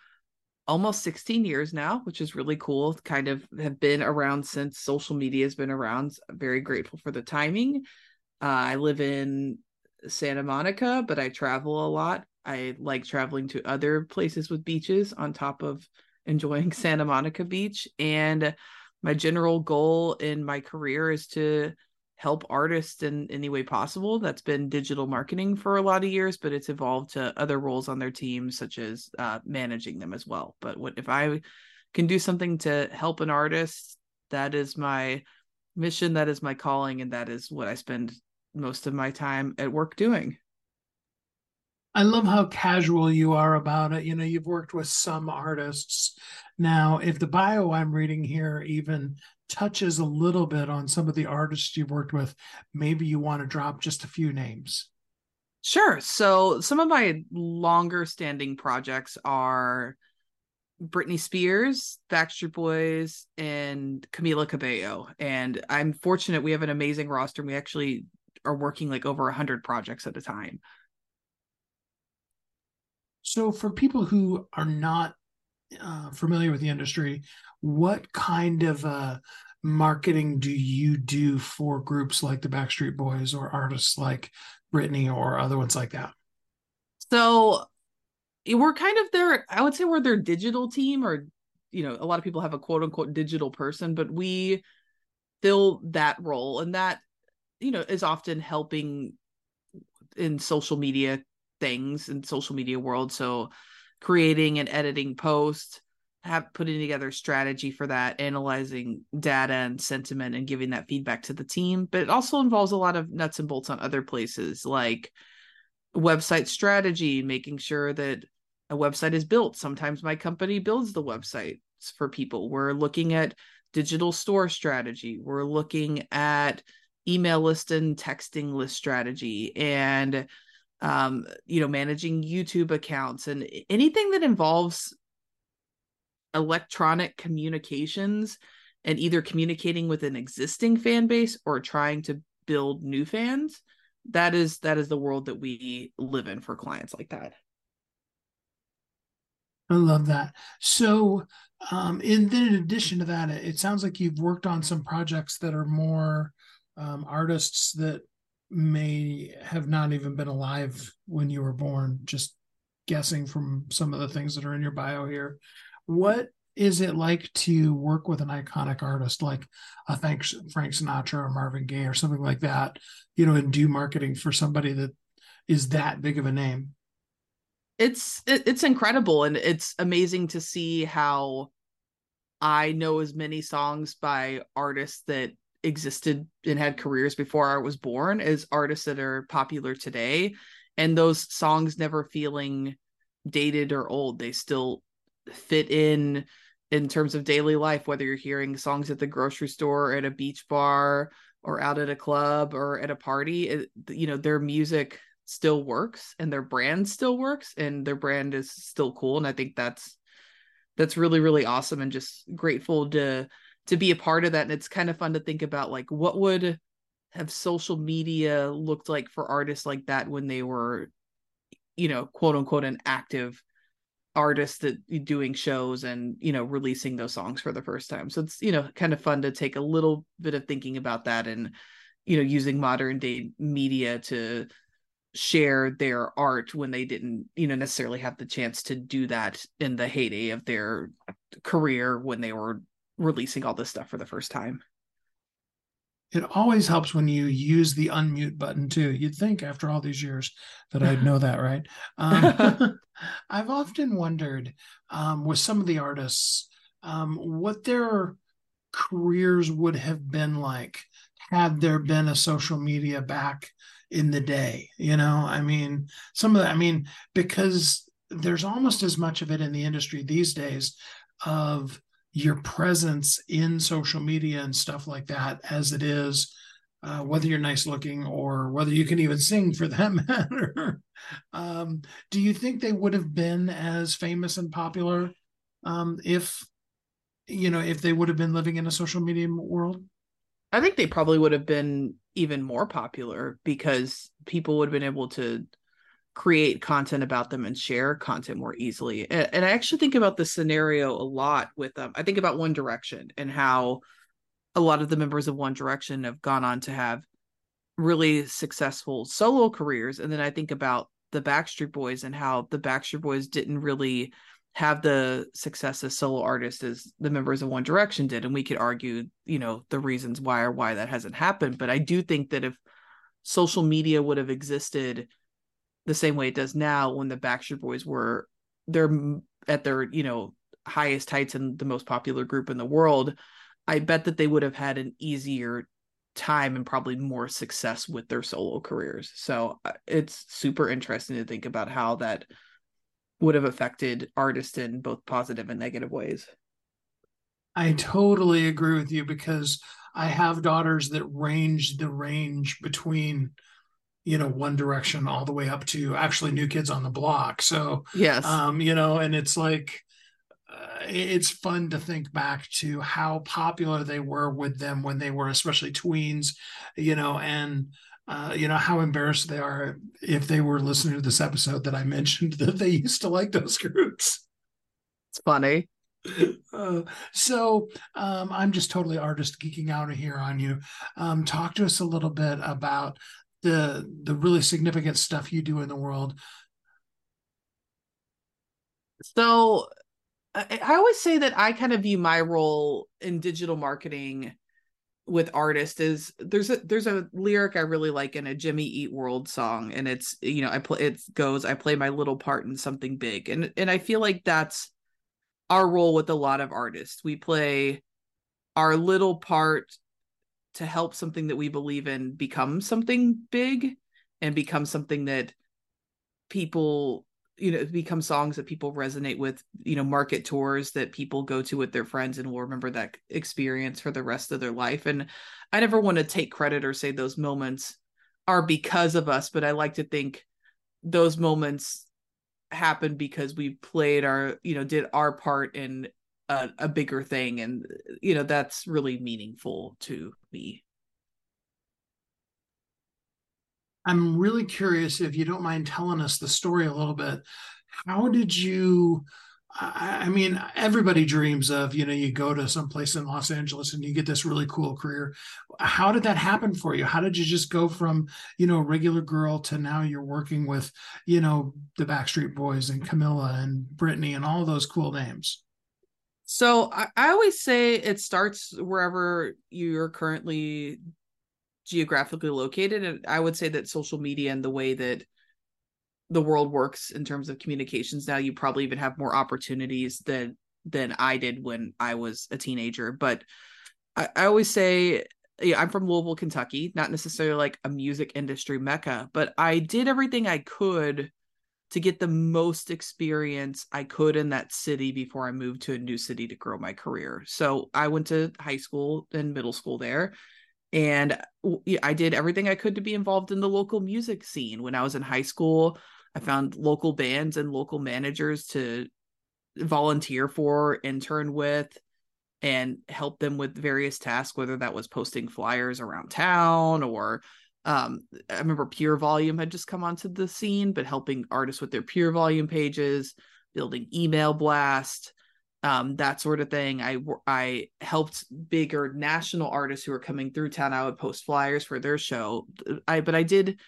almost 16 years now, which is really cool. Kind of have been around since social media has been around. very grateful for the timing. Uh, I live in Santa Monica, but I travel a lot. I like traveling to other places with beaches on top of enjoying [LAUGHS] Santa Monica Beach. And my general goal in my career is to help artists in any way possible. That's been digital marketing for a lot of years, but it's evolved to other roles on their team, such as uh, managing them as well. But what if I can do something to help an artist? That is my mission. That is my calling, and that is what I spend most of my time at work doing. I love how casual you are about it. You know, you've worked with some artists. Now, if the bio I'm reading here even touches a little bit on some of the artists you've worked with, maybe you want to drop just a few names. Sure. So, some of my longer standing projects are Britney Spears, Backstreet Boys, and Camila Cabello. And I'm fortunate we have an amazing roster. We actually are working like over 100 projects at a time. So for people who are not uh, familiar with the industry what kind of uh, marketing do you do for groups like the backstreet boys or artists like britney or other ones like that? So we're kind of their i would say we're their digital team or you know a lot of people have a quote unquote digital person but we fill that role and that you know is often helping in social media things in social media world. So creating and editing posts have putting together strategy for that analyzing data and sentiment and giving that feedback to the team. But it also involves a lot of nuts and bolts on other places like website strategy making sure that a website is built. Sometimes my company builds the websites for people. We're looking at digital store strategy. We're looking at email list and texting list strategy and um, you know managing youtube accounts and anything that involves electronic communications and either communicating with an existing fan base or trying to build new fans that is that is the world that we live in for clients like that. I love that. So um and then in addition to that it sounds like you've worked on some projects that are more um, artists that may have not even been alive when you were born, just guessing from some of the things that are in your bio here. What is it like to work with an iconic artist like a Frank Sinatra or Marvin Gaye or something like that, you know, and do marketing for somebody that is that big of a name? It's it's incredible and it's amazing to see how I know as many songs by artists that existed and had careers before I was born as artists that are popular today. And those songs never feeling dated or old. They still fit in in terms of daily life, whether you're hearing songs at the grocery store, or at a beach bar, or out at a club, or at a party. It, you know, their music still works and their brand still works and their brand is still cool. And I think that's that's really, really awesome and just grateful to to be a part of that. And it's kind of fun to think about like what would have social media looked like for artists like that when they were, you know, quote unquote, an active artist that doing shows and you know releasing those songs for the first time so it's you know kind of fun to take a little bit of thinking about that and you know using modern day media to share their art when they didn't you know necessarily have the chance to do that in the heyday of their career when they were releasing all this stuff for the first time. It always helps when you use the unmute button too. You'd think after all these years that I'd know that, right? Um, [LAUGHS] [LAUGHS] I've often wondered um, with some of the artists um, what their careers would have been like had there been a social media back in the day. You know, I mean, some of that, I mean, because there's almost as much of it in the industry these days of your presence in social media and stuff like that as it is uh, whether you're nice looking or whether you can even sing for that [LAUGHS] matter um, do you think they would have been as famous and popular um, if you know if they would have been living in a social media world? I think they probably would have been even more popular because people would have been able to create content about them and share content more easily. And, and I actually think about the scenario a lot with them. Um, I think about One Direction and how a lot of the members of One Direction have gone on to have really successful solo careers. And then I think about the Backstreet Boys and how the Backstreet Boys didn't really have the success as solo artists as the members of One Direction did. And we could argue, you know, the reasons why or why that hasn't happened. But I do think that if social media would have existed the same way it does now when the Backstreet Boys were they're at their you know highest heights and the most popular group in the world. I bet that they would have had an easier time and probably more success with their solo careers. So uh, it's super interesting to think about how that would have affected artists in both positive and negative ways. I totally agree with you because I have daughters that range the range between you know one direction all the way up to actually new kids on the block so yes um you know and it's like uh, it's fun to think back to how popular they were with them when they were especially tweens you know and uh, you know how embarrassed they are if they were listening to this episode that I mentioned [LAUGHS] that they used to like those groups. It's funny. [LAUGHS] Uh, so um, I'm just totally artist geeking out of here on you. Um, talk to us a little bit about the the really significant stuff you do in the world so I, always say that i kind of view my role in digital marketing with artists is there's a there's a lyric I really like in a Jimmy Eat World song, and it's you know I play it goes I play my little part in something big, and and I feel like that's our role with a lot of artists. We play our little part to help something that we believe in become something big and become something that people you know become songs that people resonate with you know market tours that people go to with their friends and will remember that experience for the rest of their life. And i never want to take credit or say those moments are because of us but i like to think those moments happened because we played our you know did our part in a, a bigger thing and you know that's really meaningful to me i'm really curious if you don't mind telling us the story a little bit how did you I mean, everybody dreams of, you know, you go to some place in Los Angeles and you get this really cool career. How did that happen for you? How did you just go from, you know, a regular girl to now you're working with, you know, the Backstreet Boys and Camila and Britney and all those cool names? So I, I always say it starts wherever you're currently geographically located. And I would say that social media and the way that the world works in terms of communications now, you probably even have more opportunities than than I did when I was a teenager. But I, I always say yeah, I'm from Louisville, Kentucky, not necessarily like a music industry mecca, but I did everything I could to get the most experience I could in that city before I moved to a new city to grow my career. So I went to high school and middle school there. And I did everything I could to be involved in the local music scene. When I was in high school, I found local bands and local managers to volunteer for, intern with, and help them with various tasks, whether that was posting flyers around town or um, I remember Pure Volume had just come onto the scene, but helping artists with their Pure Volume pages, building email blast, um, that sort of thing. I I helped bigger national artists who were coming through town. I would post flyers for their show. I but I did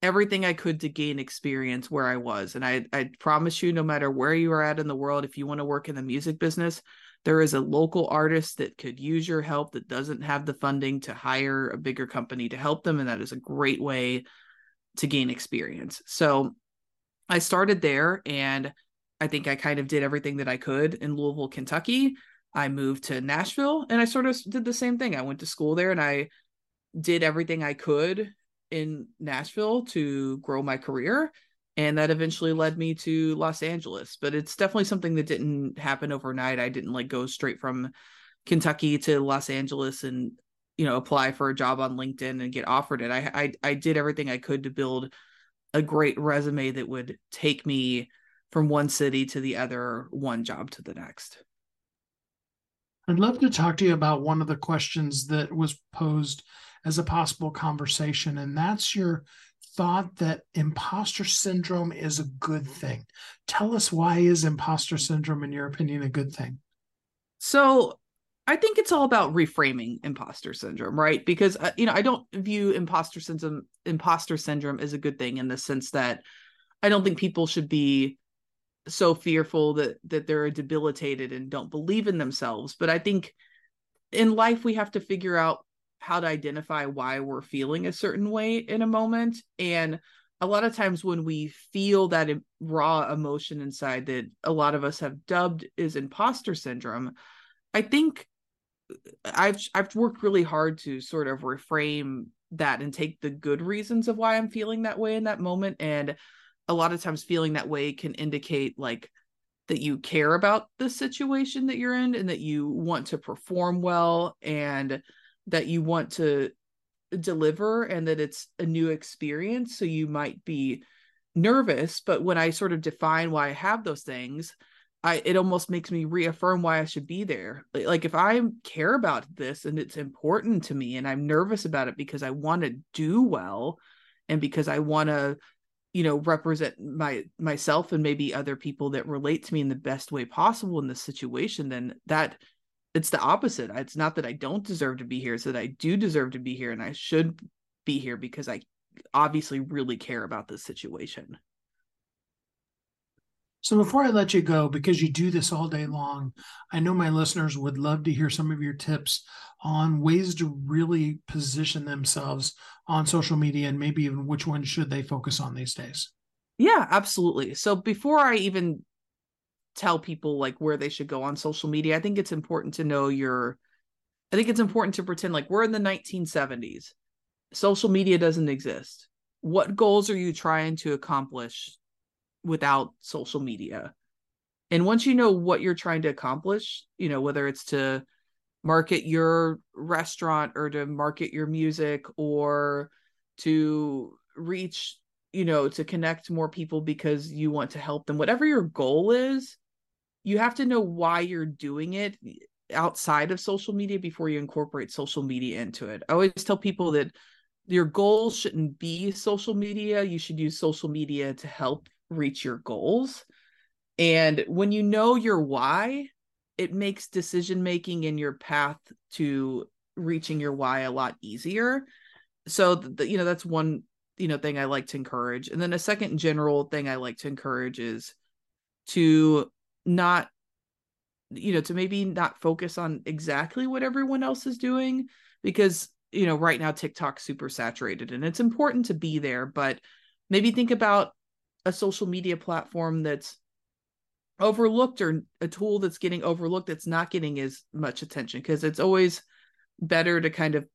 everything I could to gain experience where I was, and I I promise you, no matter where you are at in the world, if you want to work in the music business, there is a local artist that could use your help that doesn't have the funding to hire a bigger company to help them and that is a great way to gain experience. So i started there and i think i kind of did everything that i could in louisville kentucky. I moved to nashville and i sort of did the same thing. I went to school there and i did everything i could in nashville to grow my career and that eventually led me to Los Angeles. But it's definitely something that didn't happen overnight. I didn't like go straight from Kentucky to Los Angeles and you know apply for a job on LinkedIn and get offered it. I I, I did everything I could to build a great resume that would take me from one city to the other, one job to the next. I'd love to talk to you about one of the questions that was posed as a possible conversation, and that's your thought that imposter syndrome is a good thing. Tell us why is imposter syndrome, in your opinion, a good thing? So I think it's all about reframing imposter syndrome, right? Because uh, you know, I don't view imposter syndrome imposter syndrome as a good thing in the sense that I don't think people should be so fearful that that they're debilitated and don't believe in themselves, but I think in life we have to figure out how to identify why we're feeling a certain way in a moment. And a lot of times when we feel that raw emotion inside that a lot of us have dubbed is imposter syndrome i think uh, i've i've worked really hard to sort of reframe that and take the good reasons of why i'm feeling that way in that moment. And a lot of times feeling that way can indicate like that you care about the situation that you're in and that you want to perform well. And that you want to deliver and that it's a new experience. So you might be nervous but when i sort of define why i have those things i it almost makes me reaffirm why i should be there. Like if i care about this and it's important to me and i'm nervous about it because i want to do well and because i want to you know represent my myself and maybe other people that relate to me in the best way possible in this situation then that it's the opposite. It's not that I don't deserve to be here, it's that I do deserve to be here and I should be here because I obviously really care about this situation. So before I let you go, because you do this all day long, I know my listeners would love to hear some of your tips on ways to really position themselves on social media and maybe even which one should they focus on these days. Yeah, absolutely. So before I even tell people like where they should go on social media. I think it's important to know your I think it's important to pretend like we're in the 1970s. Social media doesn't exist. What goals are you trying to accomplish without social media? And once you know what you're trying to accomplish, you know, whether it's to market your restaurant or to market your music or to reach, you know, to connect more people because you want to help them, whatever your goal is, you have to know why you're doing it outside of social media before you incorporate social media into it. I always tell people that your goal shouldn't be social media. You should use social media to help reach your goals. And when you know your why, it makes decision making in your path to reaching your why a lot easier. So, the, you know, that's one, you know, thing I like to encourage. And then a second general thing I like to encourage is to not you know to maybe not focus on exactly what everyone else is doing because you know right now TikTok's super saturated and it's important to be there but maybe think about a social media platform that's overlooked or a tool that's getting overlooked that's not getting as much attention because it's always better to kind of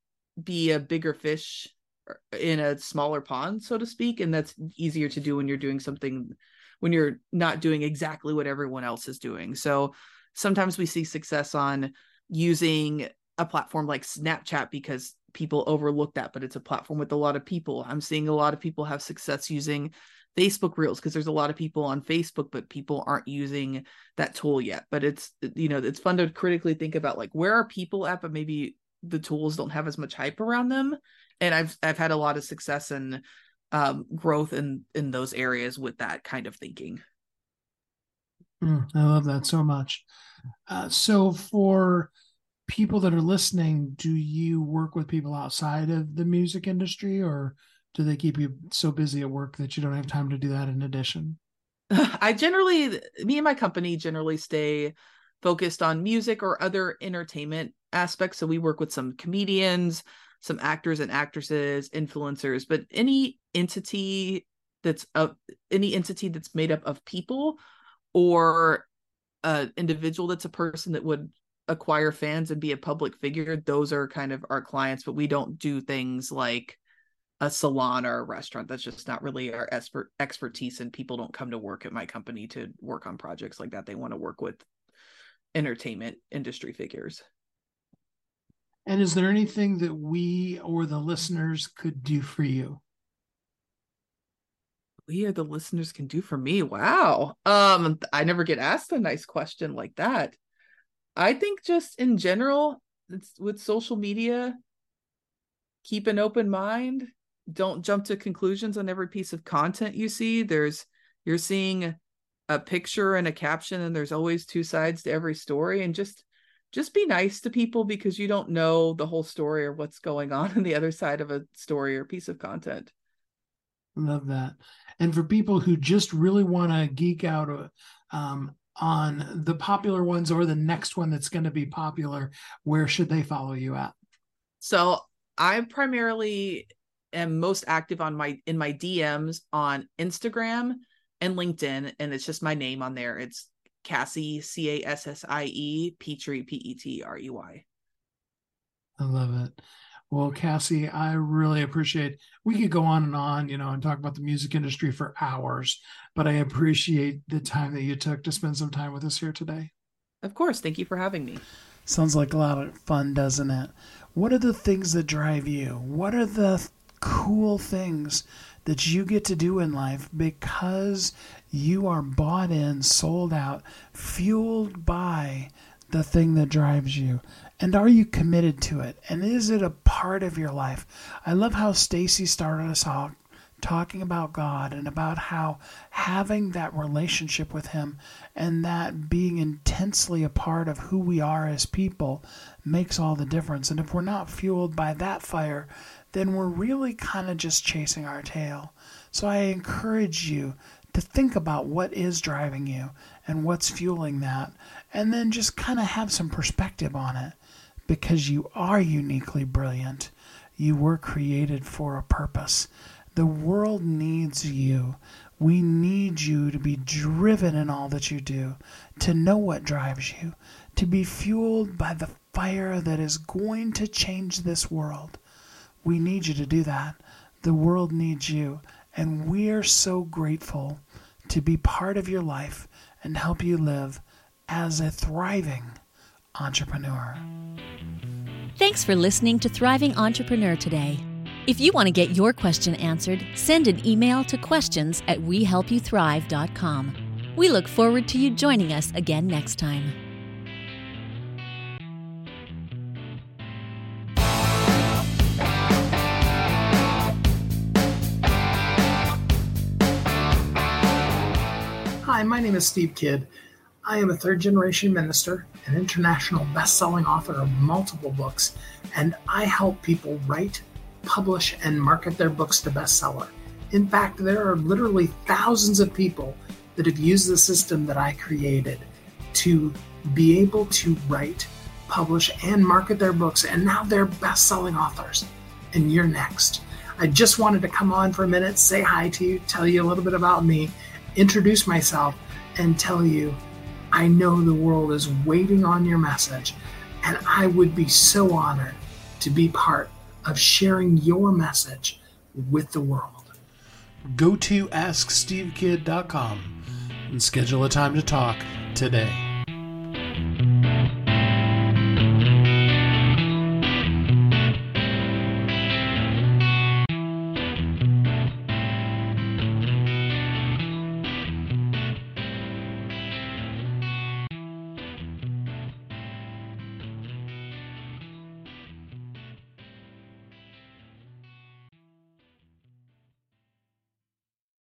be a bigger fish uh, in a smaller pond, so to speak. And that's easier to do when you're doing something when you're not doing exactly what everyone else is doing. So sometimes we see success on using a platform like Snapchat because people overlook that, but it's a platform with a lot of people. I'm seeing a lot of people have success using Facebook Reels because there's a lot of people on Facebook, but people aren't using that tool yet. But it's you know it's fun to critically think about like where are people at, but maybe the tools don't have as much hype around them. And I've I've had a lot of success and um, growth in in those areas with that kind of thinking. Mm, I love that so much. Uh, so for people that are listening, do you work with people outside of the music industry or do they keep you so busy at work that you don't have time to do that in addition? [LAUGHS] I generally, me and my company generally stay focused on music or other entertainment aspects. So we work with some comedians, some actors and actresses, influencers, but any entity that's of any entity that's made up of people or an individual that's a person that would acquire fans and be a public figure, those are kind of our clients, but we don't do things like a salon or a restaurant. That's just not really our expert expertise, and people don't come to work at my company to work on projects like that. They want to work with entertainment industry figures. And is there anything that we or the listeners could do for you? We or the listeners can do for me. Wow. Um, I never get asked a nice question like that. I think just in general, with social media, keep an open mind. Don't jump to conclusions on every piece of content you see. There's you're seeing a picture and a caption, and there's always two sides to every story. And just just be nice to people because you don't know the whole story or what's going on [LAUGHS] on the other side of a story or piece of content. Love that. And for people who just really want to geek out uh, um, on the popular ones or the next one that's going to be popular, where should they follow you at? So I primarily am most active on my in my DMs on Instagram and LinkedIn, and it's just my name on there. It's Cassie C A S S I E Petrey P E T R E Y. I love it. Well, Cassie, I really appreciate. We could go on and on, you know, and talk about the music industry for hours, but I appreciate the time that you took to spend some time with us here today. Of course, thank you for having me. Sounds like a lot of fun, doesn't it? What are the things that drive you? What are the cool things that you get to do in life because you are bought in, sold out, fueled by the thing that drives you? And are you committed to it? And is it a part of your life? I love how Staci started us off talking about God and about how having that relationship with Him and that being intensely a part of who we are as people makes all the difference. And if we're not fueled by that fire, then we're really kind of just chasing our tail. So I encourage you to think about what is driving you and what's fueling that, and then just kind of have some perspective on it because you are uniquely brilliant. You were created for a purpose. The world needs you. We need you to be driven in all that you do, to know what drives you, to be fueled by the fire that is going to change this world. We need you to do that. The world needs you. And we are so grateful to be part of your life and help you live as a thriving entrepreneur. Thanks for listening to Thriving Entrepreneur today. If you want to get your question answered, send an email to questions at wehelpyouthrive.com. We look forward to you joining us again next time. Hi, my name is Steve Kidd. I am a third generation minister, an international best selling author of multiple books, and I help people write, publish, and market their books to bestseller. In fact, there are literally thousands of people that have used the system that I created to be able to write, publish, and market their books, and now they're best selling authors. And you're next. I just wanted to come on for a minute, say hi to you, tell you a little bit about me, introduce myself and tell you, I know the world is waiting on your message, and I would be so honored to be part of sharing your message with the world. Go to AskSteveKidd.com and schedule a time to talk today.